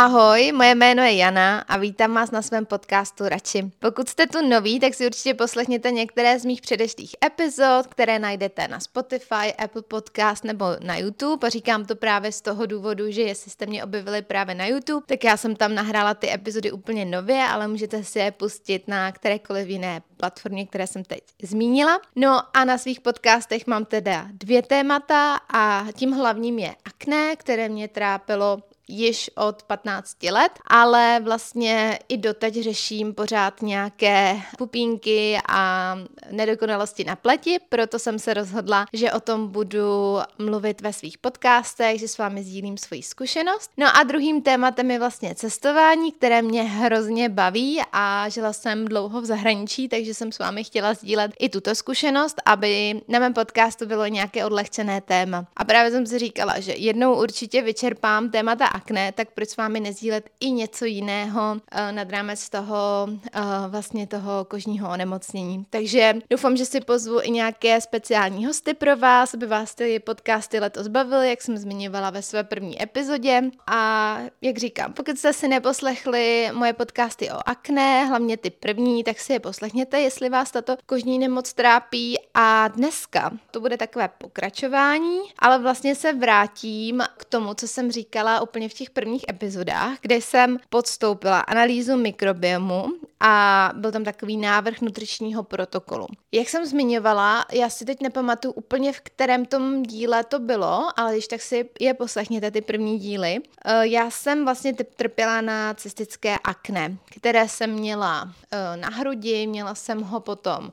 Ahoj, moje jméno je Jana a vítám vás na svém podcastu Radši. Pokud jste tu noví, tak si určitě poslechněte některé z mých předešlých epizod, které najdete na Spotify, Apple Podcast nebo na YouTube. A říkám to právě z toho důvodu, že jestli jste mě objevili právě na YouTube, tak já jsem tam nahrála ty epizody úplně nově, ale můžete si je pustit na kterékoliv jiné platformě, které jsem teď zmínila. No a na svých podcastech mám teda dvě témata a tím hlavním je akné, které mě trápilo již od 15 let, ale vlastně i doteď řeším pořád nějaké pupínky a nedokonalosti na pleti, proto jsem se rozhodla, že o tom budu mluvit ve svých podcastech, že s vámi sdílím svoji zkušenost. No a druhým tématem je vlastně cestování, které mě hrozně baví a žila jsem dlouho v zahraničí, takže jsem s vámi chtěla sdílet i tuto zkušenost, aby na mém podcastu bylo nějaké odlehčené téma. A právě jsem si říkala, že jednou určitě vyčerpám témata akné, tak proč s vámi nezdílet i něco jiného uh, nad rámec toho uh, vlastně toho kožního onemocnění. Takže doufám, že si pozvu i nějaké speciální hosty pro vás, aby vás ty podcasty letos bavily, jak jsem zmiňovala ve své první epizodě. A jak říkám, pokud jste si neposlechli moje podcasty o akné, hlavně ty první, tak si je poslechněte, jestli vás tato kožní nemoc trápí. A dneska to bude takové pokračování, ale vlastně se vrátím k tomu, co jsem říkala úplně v těch prvních epizodách, kde jsem podstoupila analýzu mikrobiomu a byl tam takový návrh nutričního protokolu. Jak jsem zmiňovala, já si teď nepamatuju úplně, v kterém tom díle to bylo, ale když tak si je poslechněte, ty první díly. Eh, já jsem vlastně trpěla na cystické akné, které jsem měla eh, na hrudi, měla jsem ho potom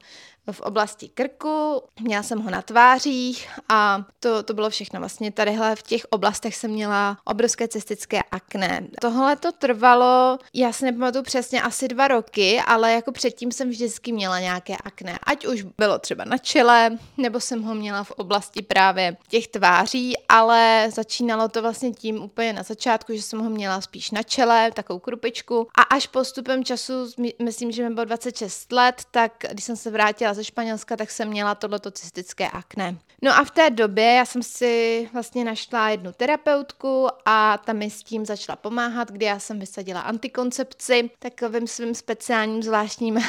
v oblasti krku, měla jsem ho na tvářích a to, to bylo všechno. Vlastně tadyhle v těch oblastech jsem měla obrovské cystické akné. Tohle to trvalo, já si nepamatuju přesně, asi dva roky, ale jako předtím jsem vždycky měla nějaké akné. Ať už bylo třeba na čele, nebo jsem ho měla v oblasti právě těch tváří, ale začínalo to vlastně tím úplně na začátku, že jsem ho měla spíš na čele, takovou krupičku. A až postupem času, myslím, že mi bylo 26 let, tak když jsem se vrátila ze Španělska, tak jsem měla tohleto cystické akné. No a v té době já jsem si vlastně našla jednu terapeutku a ta mi s tím začala pomáhat, kdy já jsem vysadila antikoncepci takovým svým speciálním zvláštním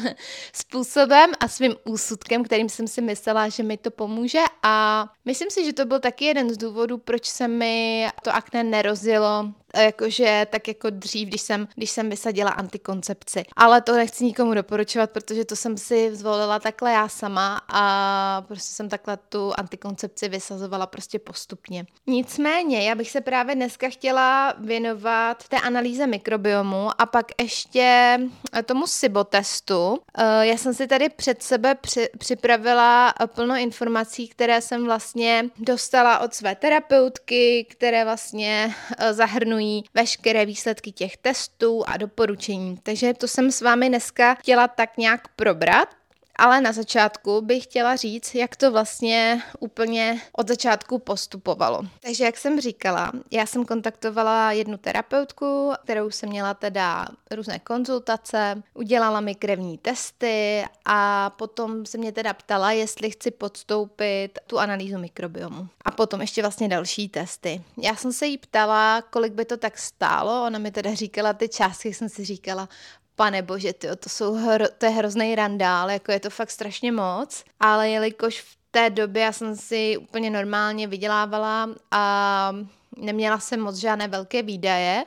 způsobem a svým úsudkem, kterým jsem si myslela, že mi to pomůže a myslím si, že to byl taky jeden z důvodů, proč se mi to akné nerozjelo jakože tak jako dřív, když jsem, když jsem vysadila antikoncepci. Ale to nechci nikomu doporučovat, protože to jsem si zvolila takhle já sama a prostě jsem takhle tu antikoncepci vysazovala prostě postupně. Nicméně, já bych se právě dneska chtěla věnovat té analýze mikrobiomu a pak ještě tomu SIBO eh, Já jsem si tady před sebe při, připravila plno informací, které jsem vlastně dostala od své terapeutky, které vlastně eh, zahrnují zahrnují veškeré výsledky těch testů a doporučení. Takže to jsem s vámi dneska chtěla tak nějak probrat. Ale na začátku bych chtěla říct, jak to vlastně úplně od začátku postupovalo. Takže jak jsem říkala, já jsem kontaktovala jednu terapeutku, kterou jsem měla teda různé konzultace, udělala mi krevní testy a potom se mě teda ptala, jestli chci podstoupit tu analýzu mikrobiomu. Potom ještě vlastně další testy. Já jsem se jí ptala, kolik by to tak stálo, ona mi teda říkala ty částky, jsem si říkala, pane bože, tyjo, to, jsou hro, to je hrozný randál, jako je to fakt strašně moc, ale jelikož v té době já jsem si úplně normálně vydělávala a neměla jsem moc žádné velké výdaje,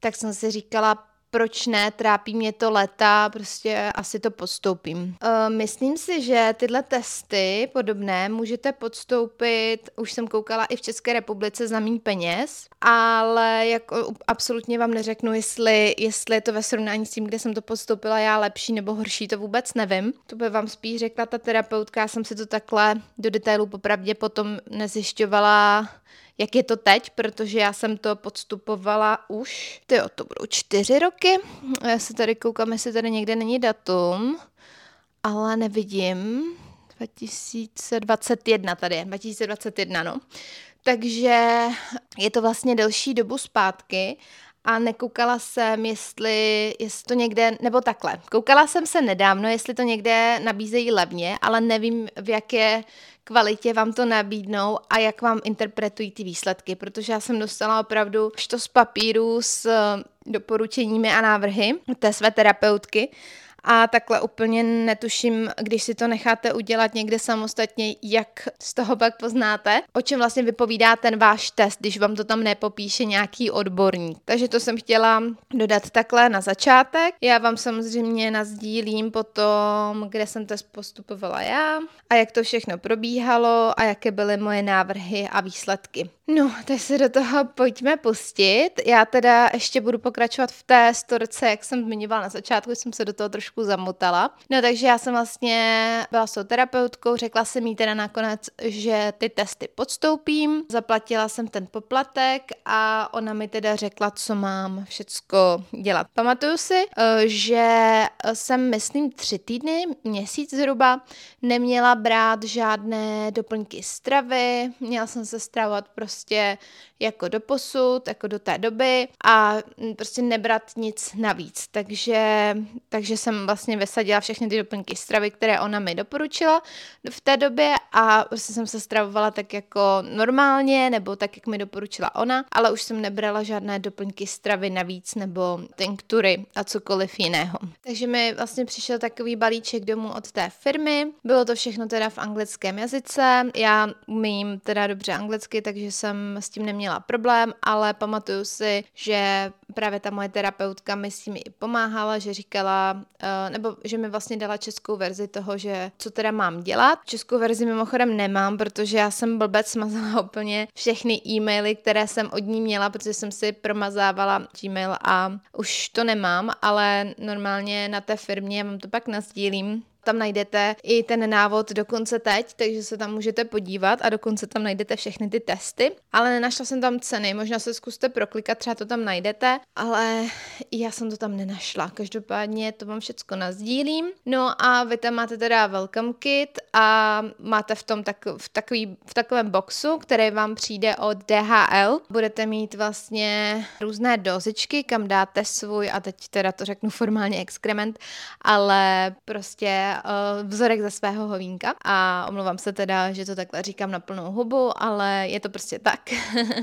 tak jsem si říkala, proč ne, trápí mě to leta, prostě asi to podstoupím. Uh, myslím si, že tyhle testy podobné můžete podstoupit, už jsem koukala i v České republice za méně peněz, ale jako absolutně vám neřeknu, jestli, jestli je to ve srovnání s tím, kde jsem to podstoupila já lepší nebo horší, to vůbec nevím. To by vám spíš řekla ta terapeutka, já jsem si to takhle do detailu popravdě potom nezjišťovala jak je to teď, protože já jsem to podstupovala už, tyjo, to budou čtyři roky. Já se tady koukám, jestli tady někde není datum, ale nevidím. 2021 tady je, 2021, no. Takže je to vlastně delší dobu zpátky a nekoukala jsem, jestli, jestli to někde, nebo takhle. Koukala jsem se nedávno, jestli to někde nabízejí levně, ale nevím, v jaké kvalitě vám to nabídnou a jak vám interpretují ty výsledky, protože já jsem dostala opravdu to z papíru s doporučeními a návrhy té své terapeutky a takhle úplně netuším, když si to necháte udělat někde samostatně, jak z toho pak poznáte, o čem vlastně vypovídá ten váš test, když vám to tam nepopíše nějaký odborník. Takže to jsem chtěla dodat takhle na začátek. Já vám samozřejmě nazdílím potom, kde jsem test postupovala já a jak to všechno probíhalo a jaké byly moje návrhy a výsledky. No, teď se do toho pojďme pustit. Já teda ještě budu pokračovat v té storce, jak jsem zmiňovala na začátku, jsem se do toho trošku zamotala. No, takže já jsem vlastně byla s terapeutkou, řekla jsem jí teda nakonec, že ty testy podstoupím, zaplatila jsem ten poplatek a ona mi teda řekla, co mám všecko dělat. Pamatuju si, eh, že jsem, myslím, tři týdny, měsíc zhruba, neměla brát žádné doplňky stravy, měla jsem se stravovat prostě prostě jako do posud, jako do té doby a prostě nebrat nic navíc. Takže, takže jsem vlastně vysadila všechny ty doplňky stravy, které ona mi doporučila v té době a prostě jsem se stravovala tak jako normálně nebo tak, jak mi doporučila ona, ale už jsem nebrala žádné doplňky stravy navíc nebo tinktury a cokoliv jiného. Takže mi vlastně přišel takový balíček domů od té firmy. Bylo to všechno teda v anglickém jazyce. Já umím teda dobře anglicky, takže jsem s tím neměla problém, ale pamatuju si, že právě ta moje terapeutka mi s tím i pomáhala, že říkala, uh, nebo že mi vlastně dala českou verzi toho, že co teda mám dělat. Českou verzi mimochodem nemám, protože já jsem blbec smazala úplně všechny e-maily, které jsem od ní měla, protože jsem si promazávala Gmail a už to nemám, ale normálně na té firmě, mám to pak nazdílím, tam najdete i ten návod dokonce teď, takže se tam můžete podívat a dokonce tam najdete všechny ty testy. Ale nenašla jsem tam ceny, možná se zkuste proklikat, třeba to tam najdete, ale já jsem to tam nenašla. Každopádně to vám všecko nazdílím. No a vy tam máte teda welcome kit a máte v tom tak, v, takový, v takovém boxu, který vám přijde od DHL. Budete mít vlastně různé dozičky, kam dáte svůj, a teď teda to řeknu formálně exkrement, ale prostě uh, vzorek ze svého hovínka a omlouvám se teda, že to takhle říkám na plnou hubu, ale je to prostě tak.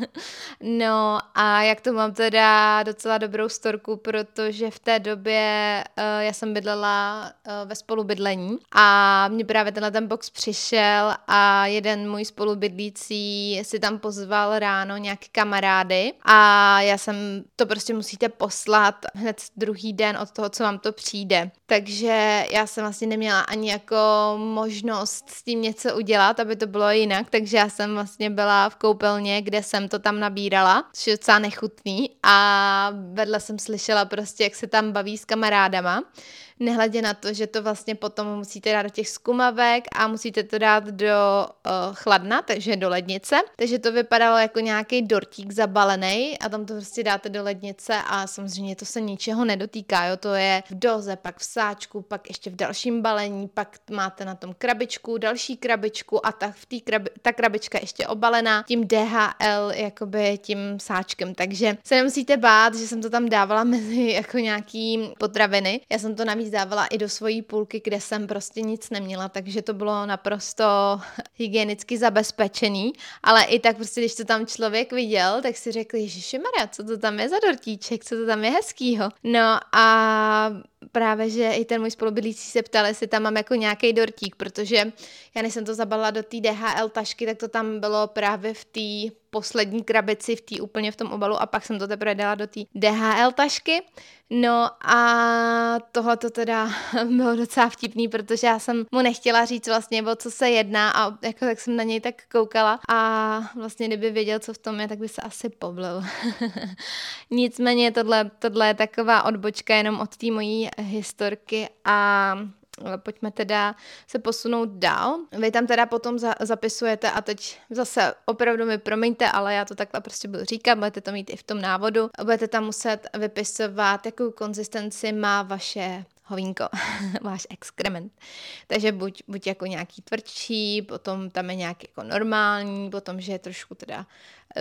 no a jak to mám teda docela dobrou storku, protože v té době uh, já jsem bydlela uh, ve spolubydlení a mě právě tenhle ten box přišel a jeden můj spolubydlící si tam pozval ráno nějaké kamarády a já jsem to prostě musíte poslat hned druhý den od toho, co vám to přijde. Takže já jsem vlastně neměla neměla ani jako možnost s tím něco udělat, aby to bylo jinak, takže já jsem vlastně byla v koupelně, kde jsem to tam nabírala, což je docela nechutný. A vedle jsem slyšela prostě, jak se tam baví s kamarádama nehledě na to, že to vlastně potom musíte dát do těch skumavek a musíte to dát do uh, chladna, takže do lednice. Takže to vypadalo jako nějaký dortík zabalený a tam to prostě dáte do lednice a samozřejmě to se ničeho nedotýká, jo, to je v doze, pak v sáčku, pak ještě v dalším balení, pak máte na tom krabičku, další krabičku a ta, v tý krabi, ta krabička ještě obalená tím DHL, jakoby tím sáčkem, takže se nemusíte bát, že jsem to tam dávala mezi jako nějaký potraviny. Já jsem to navíc navíc dávala i do svojí půlky, kde jsem prostě nic neměla, takže to bylo naprosto hygienicky zabezpečený, ale i tak prostě, když to tam člověk viděl, tak si řekl, Maria, co to tam je za dortíček, co to tam je hezkýho. No a právě, že i ten můj spolubydlící se ptal, jestli tam mám jako nějaký dortík, protože já než jsem to zabalila do té DHL tašky, tak to tam bylo právě v té poslední krabici, v té úplně v tom obalu a pak jsem to teprve dala do té DHL tašky. No a tohle to teda bylo docela vtipný, protože já jsem mu nechtěla říct vlastně, o co se jedná a jako tak jsem na něj tak koukala a vlastně kdyby věděl, co v tom je, tak by se asi poblil. Nicméně tohle, tohle je taková odbočka jenom od té mojí historky a pojďme teda se posunout dál. Vy tam teda potom za, zapisujete a teď zase opravdu mi promiňte, ale já to takhle prostě budu říkat, budete to mít i v tom návodu. Budete tam muset vypisovat, jakou konzistenci má vaše hovínko, váš exkrement. Takže buď, buď jako nějaký tvrdší, potom tam je nějaký jako normální, potom, že je trošku teda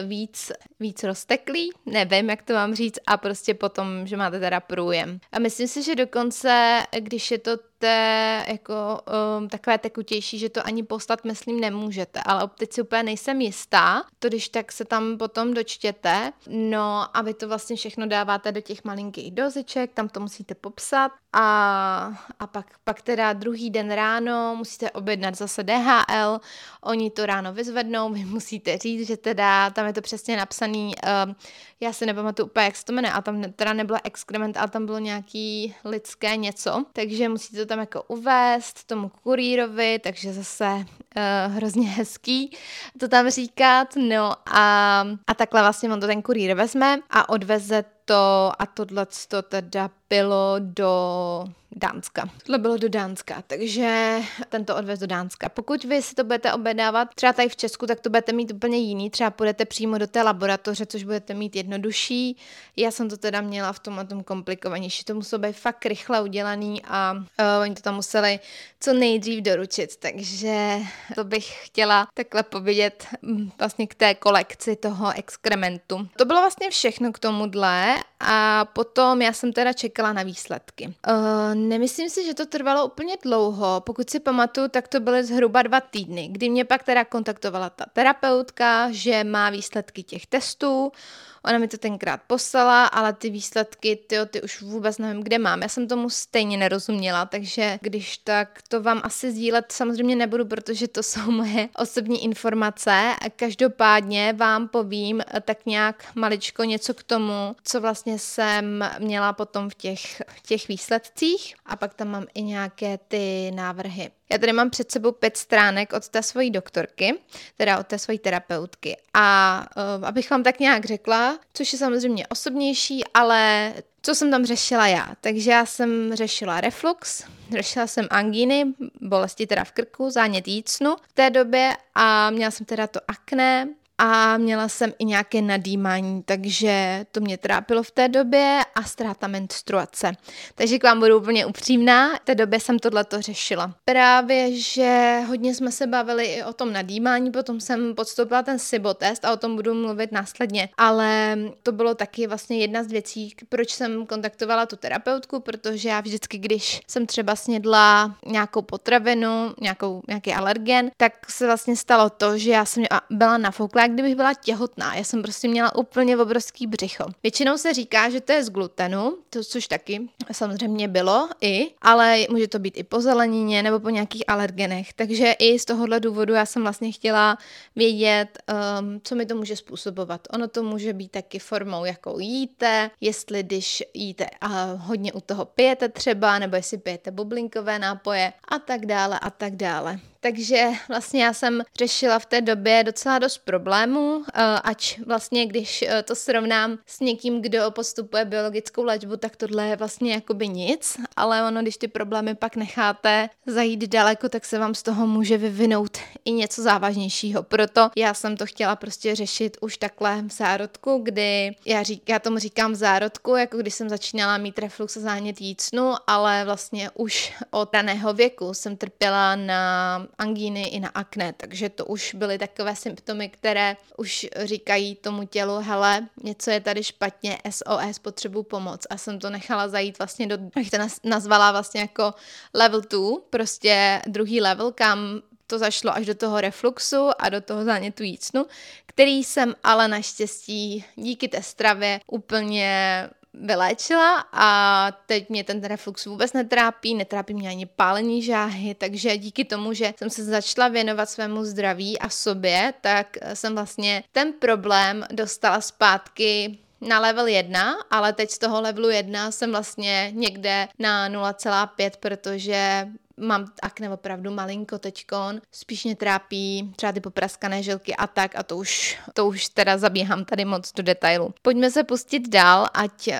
víc, víc rozteklý, nevím, jak to mám říct, a prostě potom, že máte teda průjem. A myslím si, že dokonce, když je to te, jako um, takové tekutější, že to ani postat, myslím, nemůžete, ale teď si úplně nejsem jistá, to když tak se tam potom dočtěte, no a vy to vlastně všechno dáváte do těch malinkých doziček, tam to musíte popsat. A, a pak, pak teda druhý den ráno musíte objednat zase DHL, oni to ráno vyzvednou, vy musíte říct, že teda tam je to přesně napsaný, uh, já si nepamatuju úplně, jak se to jmenuje, a tam teda nebyla exkrement, ale tam bylo nějaký lidské něco, takže musíte to tam jako uvést tomu kurýrovi, takže zase uh, hrozně hezký to tam říkat, no a, a takhle vlastně on to ten kurýr vezme a odveze to a tohle to teda bylo do Dánska. Tohle bylo do Dánska, takže tento odvez do Dánska. Pokud vy si to budete objednávat třeba tady v Česku, tak to budete mít úplně jiný. Třeba půjdete přímo do té laboratoře, což budete mít jednodušší. Já jsem to teda měla v tom a tom komplikovanější. To muselo být fakt rychle udělaný a uh, oni to tam museli co nejdřív doručit. Takže to bych chtěla takhle povědět mm, vlastně k té kolekci toho exkrementu. To bylo vlastně všechno k tomuhle a potom já jsem teda čekala na výsledky. Uh, nemyslím si, že to trvalo úplně dlouho. Pokud si pamatuju, tak to byly zhruba dva týdny, kdy mě pak teda kontaktovala ta terapeutka, že má výsledky těch testů. Ona mi to tenkrát poslala, ale ty výsledky, ty, ty už vůbec nevím, kde mám. Já jsem tomu stejně nerozuměla, takže když tak to vám asi sdílet samozřejmě nebudu, protože to jsou moje osobní informace. Každopádně vám povím tak nějak maličko něco k tomu, co vlastně jsem měla potom v těch, v těch výsledcích a pak tam mám i nějaké ty návrhy. Já tady mám před sebou pět stránek od té svojí doktorky, teda od té svojí terapeutky. A uh, abych vám tak nějak řekla, což je samozřejmě osobnější, ale co jsem tam řešila já? Takže já jsem řešila reflux, řešila jsem angíny, bolesti teda v krku, zánět jícnu v té době a měla jsem teda to akné, a měla jsem i nějaké nadýmání, takže to mě trápilo v té době a ztráta menstruace. Takže k vám budu úplně upřímná, v té době jsem tohleto řešila. Právě, že hodně jsme se bavili i o tom nadýmání, potom jsem podstoupila ten SIBO test a o tom budu mluvit následně, ale to bylo taky vlastně jedna z věcí, proč jsem kontaktovala tu terapeutku, protože já vždycky, když jsem třeba snědla nějakou potravinu, nějakou, nějaký alergen, tak se vlastně stalo to, že já jsem byla nafouklá jak kdybych byla těhotná. Já jsem prostě měla úplně obrovský břicho. Většinou se říká, že to je z glutenu, to což taky samozřejmě bylo i, ale může to být i po zelenině nebo po nějakých alergenech. Takže i z tohohle důvodu já jsem vlastně chtěla vědět, um, co mi to může způsobovat. Ono to může být taky formou, jakou jíte, jestli když jíte a hodně u toho pijete třeba, nebo jestli pijete bublinkové nápoje a tak dále a tak dále. Takže vlastně já jsem řešila v té době docela dost problémů, eh, ač vlastně když eh, to srovnám s někým, kdo postupuje biologickou léčbu, tak tohle je vlastně jakoby nic, ale ono, když ty problémy pak necháte zajít daleko, tak se vám z toho může vyvinout i něco závažnějšího. Proto já jsem to chtěla prostě řešit už takhle v zárodku, kdy já, řík, já tomu říkám v zárodku, jako když jsem začínala mít reflux a zánět jícnu, ale vlastně už od raného věku jsem trpěla na angíny i na akné, takže to už byly takové symptomy, které už říkají tomu tělu, hele, něco je tady špatně, SOS, potřebuji pomoc. A jsem to nechala zajít vlastně do, jak to nazvala vlastně jako level 2, prostě druhý level, kam to zašlo až do toho refluxu a do toho zánětu jícnu, který jsem ale naštěstí díky té stravě úplně vyléčila a teď mě ten reflux vůbec netrápí, netrápí mě ani pálení žáhy, takže díky tomu, že jsem se začala věnovat svému zdraví a sobě, tak jsem vlastně ten problém dostala zpátky na level 1, ale teď z toho levelu 1 jsem vlastně někde na 0,5, protože mám akne opravdu malinko teďkon, spíš mě trápí třeba ty popraskané žilky a tak a to už, to už teda zabíhám tady moc do detailu. Pojďme se pustit dál, ať uh,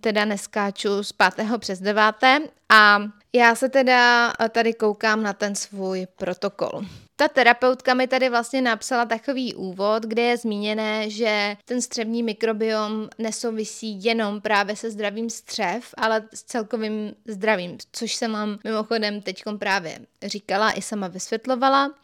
teda neskáču z 5. přes 9. a já se teda tady koukám na ten svůj protokol. Ta terapeutka mi tady vlastně napsala takový úvod, kde je zmíněné, že ten střevní mikrobiom nesouvisí jenom právě se zdravím střev, ale s celkovým zdravím, což jsem vám mimochodem teď právě říkala i sama vysvětlovala.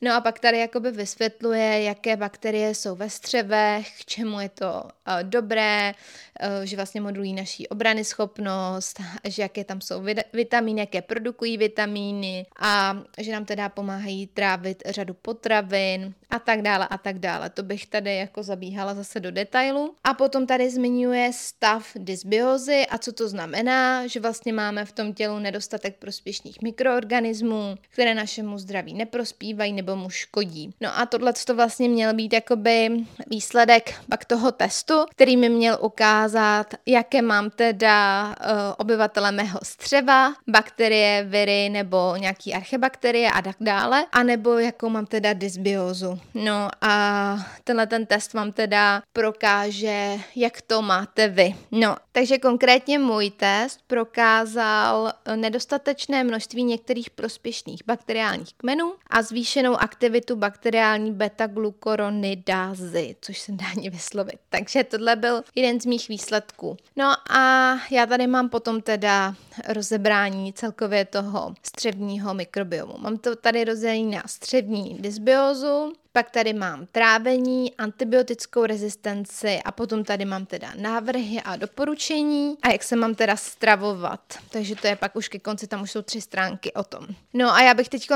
No a pak tady jakoby vysvětluje, jaké bakterie jsou ve střevech, k čemu je to uh, dobré, uh, že vlastně modulují naší obrany schopnost, že jaké tam jsou vitamíny, jaké produkují vitamíny a že nám teda pomáhají trávit řadu potravin a tak dále a tak dále. To bych tady jako zabíhala zase do detailu. A potom tady zmiňuje stav dysbiozy a co to znamená, že vlastně máme v tom tělu nedostatek prospěšných mikroorganismů, které našemu zdraví neprospívají nebo mu škodí. No a tohle to vlastně měl být jakoby výsledek pak toho testu, který mi měl ukázat, jaké mám teda uh, obyvatele mého střeva, bakterie, viry nebo nějaký archebakterie a tak dále, anebo jakou mám teda dysbiozu. No a tenhle ten test vám teda prokáže, jak to máte vy. No, takže konkrétně můj test prokázal nedostatečné množství některých prospěšných bakteriálních kmenů a zvýšenou aktivitu bakteriální beta-glukoronidázy, což se dá ani vyslovit. Takže tohle byl jeden z mých výsledků. No a já tady mám potom teda rozebrání celkově toho střevního mikrobiomu. Mám to tady rozdělení na střevní dysbiozu, pak tady mám trávení, antibiotickou rezistenci a potom tady mám teda návrhy a doporučení a jak se mám teda stravovat. Takže to je pak už ke konci, tam už jsou tři stránky o tom. No a já bych teď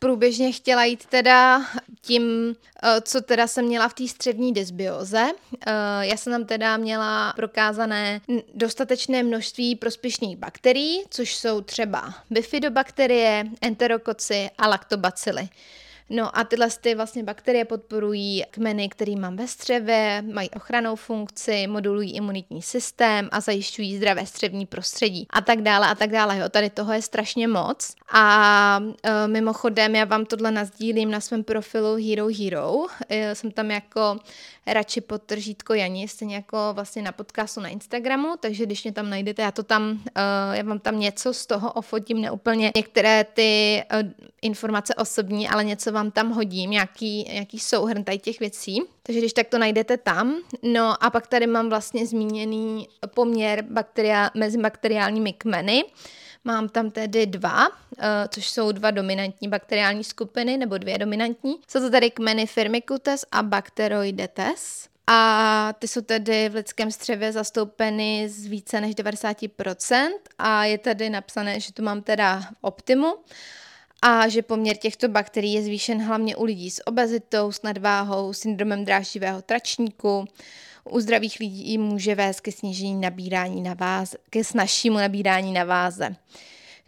průběžně chtěla jít teda tím, eh, co teda jsem měla v té střední dysbioze. Eh, já jsem tam teda měla prokázané dostatečné množství prospěšných bakterií, což jsou třeba bifidobakterie, enterokoci a laktobacily. No a tyhle ty vlastně bakterie podporují kmeny, který mám ve střevě, mají ochranou funkci, modulují imunitní systém a zajišťují zdravé střevní prostředí a tak dále a tak dále. Jo, tady toho je strašně moc. A e, mimochodem já vám tohle nazdílím na svém profilu Hero Hero. E, jsem tam jako radši podtržítko Jani, stejně jako vlastně na podcastu na Instagramu, takže když mě tam najdete, já to tam, uh, já vám tam něco z toho ofotím, neúplně některé ty uh, informace osobní, ale něco vám tam hodím, nějaký, nějaký souhrn tady těch věcí. Takže když tak to najdete tam. No a pak tady mám vlastně zmíněný poměr bakteria, mezi bakteriálními kmeny. Mám tam tedy dva, eh, což jsou dva dominantní bakteriální skupiny, nebo dvě dominantní. Jsou to tady kmeny Firmicutes a Bacteroidetes. A ty jsou tedy v lidském střevě zastoupeny z více než 90% a je tady napsané, že tu mám teda optimu a že poměr těchto bakterií je zvýšen hlavně u lidí s obezitou, s nadváhou, syndromem dráždivého tračníku, u zdravých lidí může vést ke snížení nabírání na váze, ke snažšímu nabírání na váze.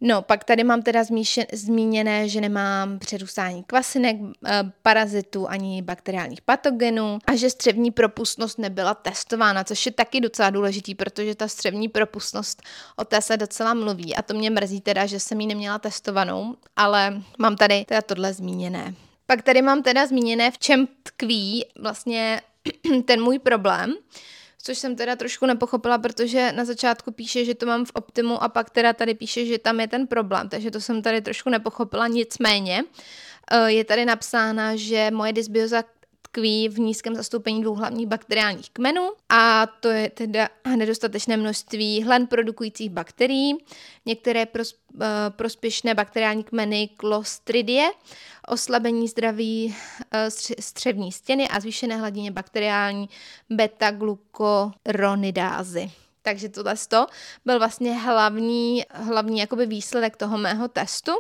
No, pak tady mám teda zmíněné, že nemám přerůstání kvasinek, eh, parazitů ani bakteriálních patogenů a že střevní propustnost nebyla testována, což je taky docela důležitý, protože ta střevní propustnost, o té se docela mluví a to mě mrzí teda, že jsem ji neměla testovanou, ale mám tady teda tohle zmíněné. Pak tady mám teda zmíněné, v čem tkví vlastně ten můj problém, což jsem teda trošku nepochopila, protože na začátku píše, že to mám v Optimu a pak teda tady píše, že tam je ten problém, takže to jsem tady trošku nepochopila, nicméně eh, je tady napsána, že moje dysbioza tkví v nízkém zastoupení dvou hlavních bakteriálních kmenů a to je teda nedostatečné množství hlen produkujících bakterií, některé pros, uh, prospěšné bakteriální kmeny Clostridie, oslabení zdraví uh, střevní stěny a zvýšené hladině bakteriální beta-glukoronidázy. Takže tohle byl vlastně hlavní, hlavní jakoby výsledek toho mého testu.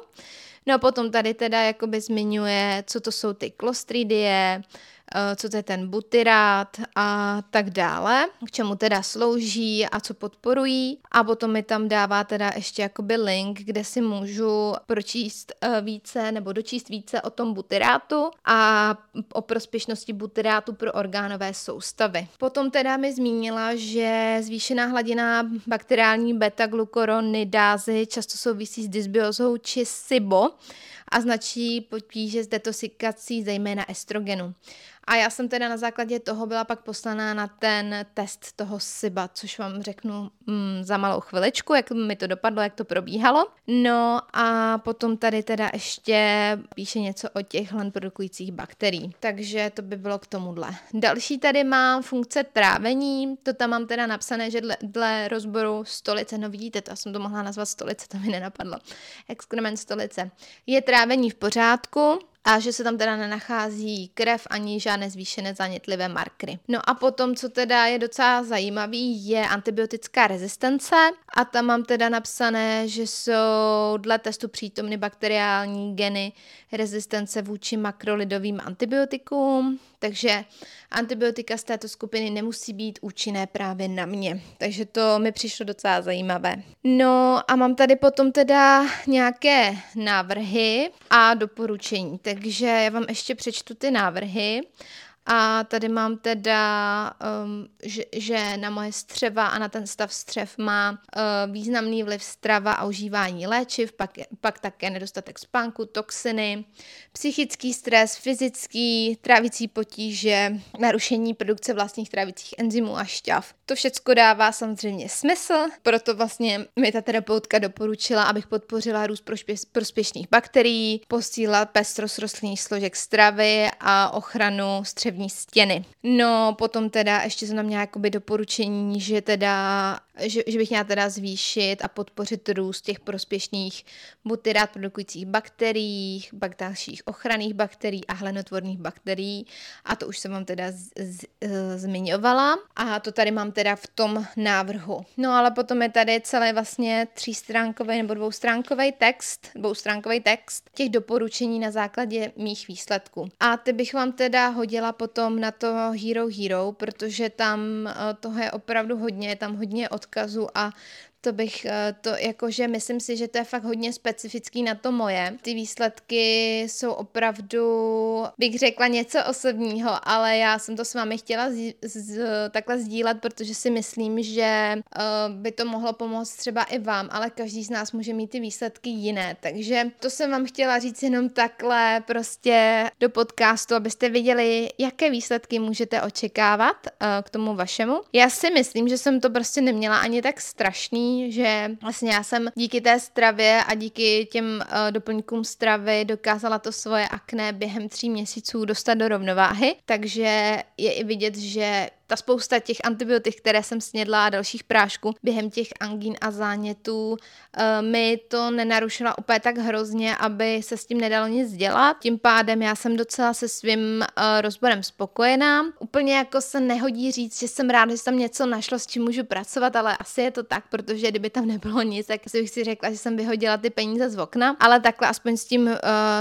No a potom tady teda jakoby zmiňuje, co to jsou ty klostridie, Eh, co to je ten butyrát a tak dále, k čemu teda slouží a co podporují. A potom mi tam dává teda ještě jakoby link, kde si můžu pročíst eh, více nebo dočíst více o tom butyrátu a o prospěšnosti butyrátu pro orgánové soustavy. Potom teda mi zmínila, že zvýšená hladina bakteriální beta-glukoronidázy často souvisí s dysbiozou či SIBO, a značí potíže s detoxikací zejména estrogenu. A já jsem teda na základě toho byla pak poslaná na ten test toho SIBA, což vám řeknu mm, za malou chviličku, jak mi to dopadlo, jak to probíhalo. No a potom tady teda ještě píše něco o těch hlen produkujících bakterií. Takže to by bylo k tomuhle. Další tady mám funkce trávení, to tam mám teda napsané, že dle, dle rozboru stolice, no vidíte, to já jsem to mohla nazvat stolice, to mi nenapadlo. Exkrement stolice. Je trávení v pořádku, a že se tam teda nenachází krev ani žádné zvýšené zanitlivé markry. No a potom, co teda je docela zajímavý, je antibiotická rezistence a tam mám teda napsané, že jsou dle testu přítomny bakteriální geny rezistence vůči makrolidovým antibiotikům, takže antibiotika z této skupiny nemusí být účinné právě na mě. Takže to mi přišlo docela zajímavé. No a mám tady potom teda nějaké návrhy a doporučení. Takže já vám ještě přečtu ty návrhy. A tady mám teda, um, že, že na moje střeva a na ten stav střev má uh, významný vliv strava a užívání léčiv, pak, pak také nedostatek spánku, toxiny, psychický stres, fyzický, trávicí potíže, narušení produkce vlastních trávicích enzymů a šťav. To všechno dává samozřejmě smysl, proto vlastně mi ta terapeutka doporučila, abych podpořila růst prospě- prospěšných bakterií, posílila pestrost rostlinných složek stravy a ochranu střev střevní stěny. No, potom teda ještě jsem tam měla jakoby doporučení, že teda, že, že bych měla teda zvýšit a podpořit růst těch prospěšných butyrát produkujících bakterií, bak, dalších ochranných bakterií a hlenotvorných bakterií. A to už jsem vám teda z, z, z, zmiňovala. A to tady mám teda v tom návrhu. No ale potom je tady celé vlastně třístránkový nebo dvoustránkový text, dvoustránkový text těch doporučení na základě mých výsledků. A ty bych vám teda hodila potom na to Hero Hero, protože tam eh, toho je opravdu hodně, je tam hodně odkazů a to bych, eh, to jakože myslím si, že to je fakt hodně specifický na to moje. Ty výsledky jsou opravdu, bych řekla něco osobního, ale já jsem to s vámi chtěla z, z, takhle sdílet, protože si myslím, že uh, by to mohlo pomoct třeba i vám, ale každý z nás může mít ty výsledky jiné. Takže to jsem vám chtěla říct jenom takhle prostě do podcastu, abyste viděli, jaké výsledky můžete očekávat uh, k tomu vašemu. Já si myslím, že jsem to prostě neměla ani tak strašný, že vlastně já jsem díky té stravě a díky těm uh, doplňkům stravy dokázala to svoje akné během tří měsíců dostat do rovnováhy, takže je i vidět, že ta spousta těch antibiotik, které jsem snědla a dalších prášků během těch angín a zánětů, eh, mi to nenarušila úplně tak hrozně, aby se s tím nedalo nic dělat. Tím pádem já jsem docela se svým eh, rozborem spokojená. Úplně jako se nehodí říct, že jsem ráda, že jsem něco našla, s čím můžu pracovat, ale asi je to tak, protože kdyby tam nebylo nic, tak si bych si řekla, že jsem vyhodila ty peníze z okna, ale takhle aspoň s tím uh,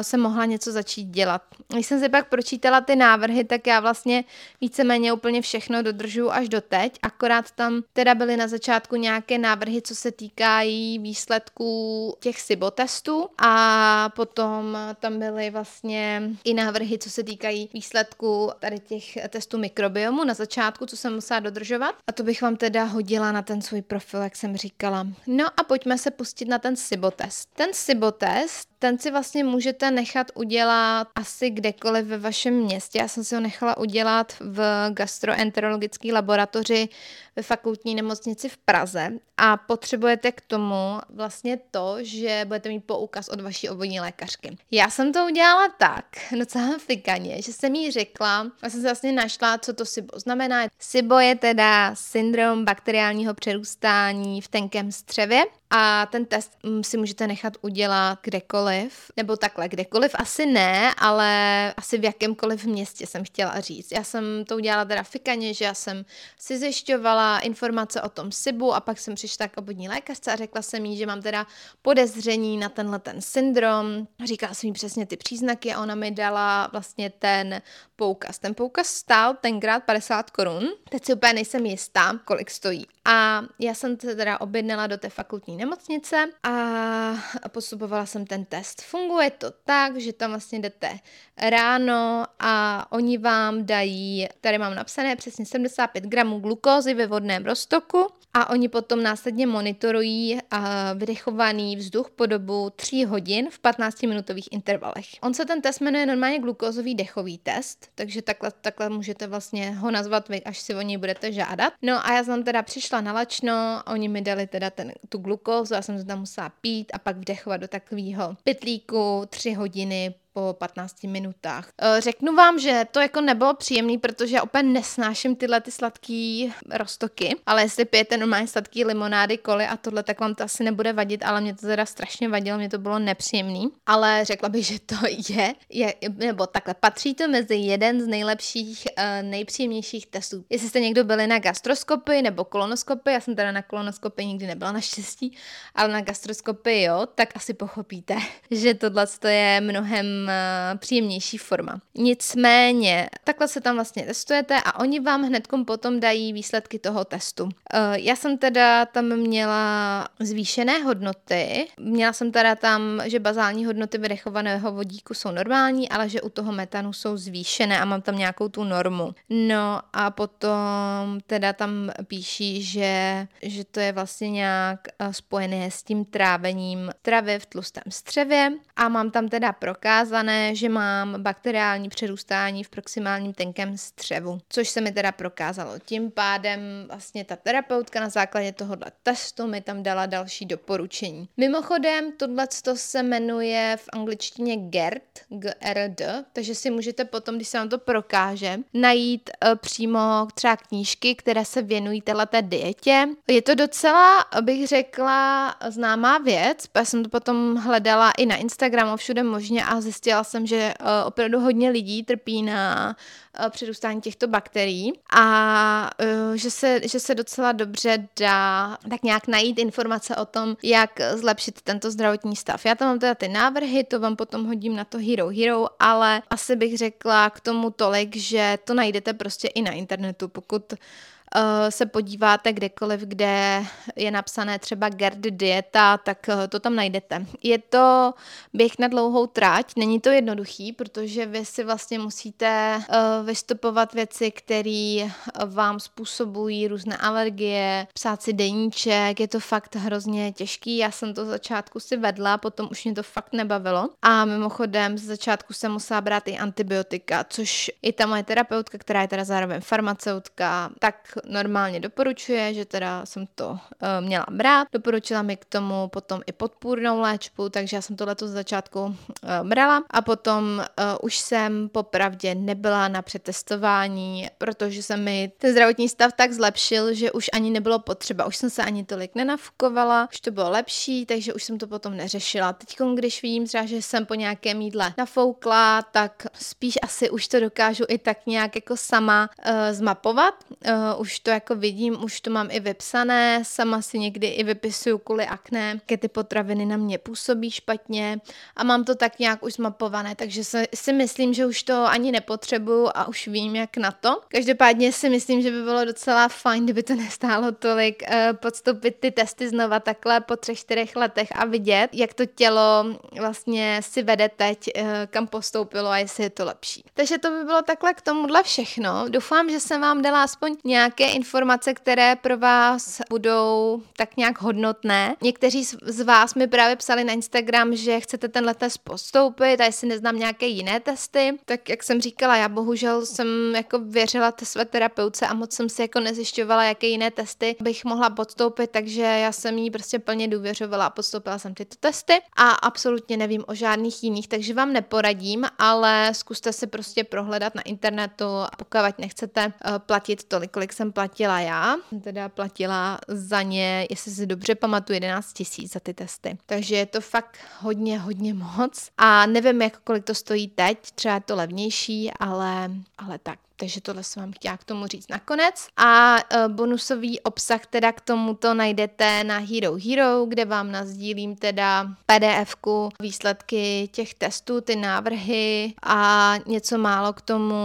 jsem mohla něco začít dělat. Když jsem si pak pročítala ty návrhy, tak já vlastně víceméně úplně všechno dodržuju až do teď, akorát tam teda byly na začátku nějaké návrhy, co se týkají výsledků těch SIBO testů a potom tam byly vlastně i návrhy, co se týkají výsledků tady těch testů mikrobiomu na začátku, co jsem musela dodržovat a to bych vám teda hodila na ten svůj profil, jak jsem říkala. No a pojďme se pustit na ten SIBO test. Ten SIBO test ten si vlastně můžete nechat udělat asi kdekoliv ve vašem městě. Já jsem si ho nechala udělat v gastroenterologické laboratoři ve fakultní nemocnici v Praze a potřebujete k tomu vlastně to, že budete mít poukaz od vaší obvodní lékařky. Já jsem to udělala tak, docela fikaně, že jsem jí řekla, já jsem se vlastně našla, co to SIBO znamená. SIBO je teda syndrom bakteriálního přerůstání v tenkém střevě a ten test mm, si můžete nechat udělat kdekoliv, nebo takhle, kdekoliv asi ne, ale asi v jakémkoliv městě jsem chtěla říct. Já jsem to udělala teda fikaně, že já jsem si zjišťovala informace o tom SIBu a pak jsem přišla k obvodní lékařce a řekla jsem jí, že mám teda podezření na tenhle ten syndrom. Říkala jsem jí přesně ty příznaky a ona mi dala vlastně ten poukaz. Ten poukaz stál tenkrát 50 korun. Teď si úplně nejsem jistá, kolik stojí A já jsem se teda objednala do té fakultní nemocnice a postupovala jsem ten test. Funguje to tak, že tam vlastně jdete ráno a oni vám dají, tady mám napsané přesně 75 gramů glukózy ve vodném roztoku a oni potom následně monitorují uh, vydechovaný vzduch po dobu 3 hodin v 15-minutových intervalech. On se ten test jmenuje normálně glukózový dechový test, takže takhle, takhle můžete vlastně ho nazvat vy, až si o něj budete žádat. No a já jsem teda přišla na lačno oni mi dali teda ten, tu glukózu, já jsem to tam musela pít a pak vdechovat do takového pytlíku 3 hodiny po 15 minutách. Eh, řeknu vám, že to jako nebylo příjemný, protože já úplně nesnáším tyhle ty sladký roztoky, ale jestli pijete normálně sladký limonády, koly a tohle, tak vám to asi nebude vadit, ale mě to teda strašně vadilo, mě to bylo nepříjemný, ale řekla bych, že to je, je nebo takhle, patří to mezi jeden z nejlepších, uh, nejpříjemnějších testů. Jestli jste někdo byli na gastroskopy nebo kolonoskopy, já jsem teda na kolonoskopy nikdy nebyla naštěstí, ale na gastroskopy jo, tak asi pochopíte, že tohle je mnohem Eh, příjemnější forma. Nicméně, takhle se tam vlastně testujete a oni vám hned potom dají výsledky toho testu. Eh, já jsem teda tam měla zvýšené hodnoty. Měla jsem teda tam, že bazální hodnoty vydechovaného vodíku jsou normální, ale že u toho metanu jsou zvýšené a mám tam nějakou tu normu. No a potom teda tam píší, že, že to je vlastně nějak eh, spojené s tím trávením travy v tlustém střevě a mám tam teda prokázat, prokázvané, že mám bakteriální přerůstání v proximálním tenkém střevu, což se mi teda prokázalo. Tím pádem vlastně ta terapeutka na základě tohohle testu mi tam dala další doporučení. Mimochodem, tohle se jmenuje v angličtině GERD, GRD, takže si můžete potom, když se vám to prokáže, najít uh, přímo třeba knížky, které se věnují této dietě. Je to docela, bych řekla, známá věc, já jsem to potom hledala i na Instagramu, všude možně a zjistila, zjistila jsem, že uh, opravdu hodně lidí trpí na uh, přerůstání těchto bakterií a uh, že, se, že se docela dobře dá tak nějak najít informace o tom, jak zlepšit tento zdravotní stav. Já tam mám teda ty návrhy, to vám potom hodím na to Hero Hero, ale asi bych řekla k tomu tolik, že to najdete prostě i na internetu, pokud Eh, se podíváte kdekoliv, kde je napsané třeba Gerd dieta, tak eh, to tam najdete. Je to běh na dlouhou tráť, není to jednoduchý, protože vy si vlastně musíte eh, vystupovat věci, které vám způsobují různé alergie, psát si deníček, je to fakt hrozně těžký. Já jsem to začátku si vedla, potom už mě to fakt nebavilo. A mimochodem z začátku jsem musela brát i antibiotika, což i ta moje terapeutka, která je teda zároveň farmaceutka, tak normálně doporučuje, že teda jsem to uh, měla brát. Doporučila mi k tomu potom i podpůrnou léčbu, takže já jsem to letos začátku uh, brala a potom uh, už jsem popravdě nebyla na přetestování, protože se mi ten zdravotní stav tak zlepšil, že už ani nebylo potřeba, už jsem se ani tolik nenavkovala, už to bylo lepší, takže už jsem to potom neřešila. Teď, když vím třeba, že jsem po nějakém jídle nafoukla, tak spíš asi už to dokážu i tak nějak jako sama uh, zmapovat. Uh, už to jako vidím, už to mám i vypsané, sama si někdy i vypisuju kvůli akné, jaké ty potraviny na mě působí špatně a mám to tak nějak už zmapované, takže si myslím, že už to ani nepotřebuju a už vím, jak na to. Každopádně si myslím, že by bylo docela fajn, kdyby to nestálo tolik uh, podstoupit ty testy znova takhle po třech, čtyřech letech a vidět, jak to tělo vlastně si vede teď, uh, kam postoupilo a jestli je to lepší. Takže to by bylo takhle k tomuhle všechno. Doufám, že jsem vám dala aspoň nějaké informace, které pro vás budou tak nějak hodnotné. Někteří z vás mi právě psali na Instagram, že chcete tenhle test postoupit a jestli neznám nějaké jiné testy, tak jak jsem říkala, já bohužel jsem jako věřila své terapeutce a moc jsem si jako nezjišťovala, jaké jiné testy bych mohla podstoupit, takže já jsem jí prostě plně důvěřovala a podstoupila jsem tyto testy a absolutně nevím o žádných jiných, takže vám neporadím, ale zkuste se prostě prohledat na internetu, pokud nechcete uh, platit tolik, kolik jsem platila já, teda platila za ně, jestli si dobře pamatuju, 11 tisíc za ty testy. Takže je to fakt hodně, hodně moc a nevím, jak kolik to stojí teď, třeba je to levnější, ale, ale tak. Takže tohle jsem vám chtěla k tomu říct nakonec. A uh, bonusový obsah teda k tomuto najdete na Hero Hero, kde vám nazdílím teda PDF-ku, výsledky těch testů, ty návrhy a něco málo k tomu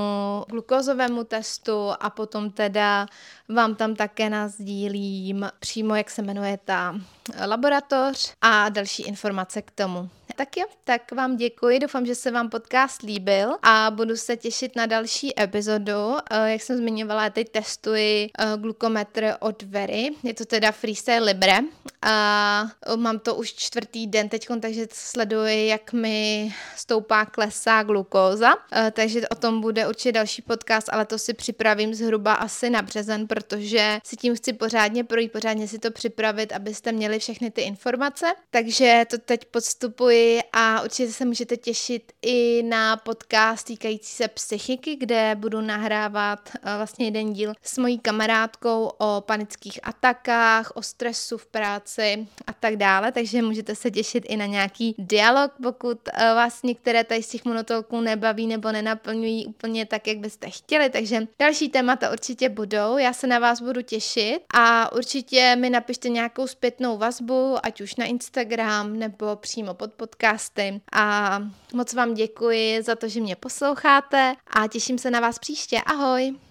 glukózovému testu a potom teda vám tam také nazdílím přímo, jak se jmenuje ta laboratoř a další informace k tomu. Tak jo, tak vám děkuji, doufám, že se vám podcast líbil a budu se těšit na další epizodu. Eh, jak jsem zmiňovala, teď testuji eh, glukometr od Very, je to teda Freestyle Libre a mám to už čtvrtý den teď, takže sleduji, jak mi stoupá, klesá glukóza, eh, takže o tom bude určitě další podcast, ale to si připravím zhruba asi na březen, protože si tím chci pořádně projít, pořádně si to připravit, abyste měli všechny ty informace. Takže to teď podstupuji a určitě se můžete těšit i na podcast týkající se psychiky, kde budu nahrávat eh, vlastně jeden díl s mojí kamarádkou o panických atakách, o stresu v práci a tak dále, takže můžete se těšit i na nějaký dialog, pokud eh, vás některé tady z těch monotolků nebaví nebo nenaplňují úplně tak, jak byste chtěli, takže další témata určitě budou, já se na vás budu těšit a určitě mi napište nějakou zpětnou vazbu, ať už na Instagram nebo přímo pod podcasty a moc vám děkuji za to, že mě posloucháte a těším se na vás příště. Ahoj!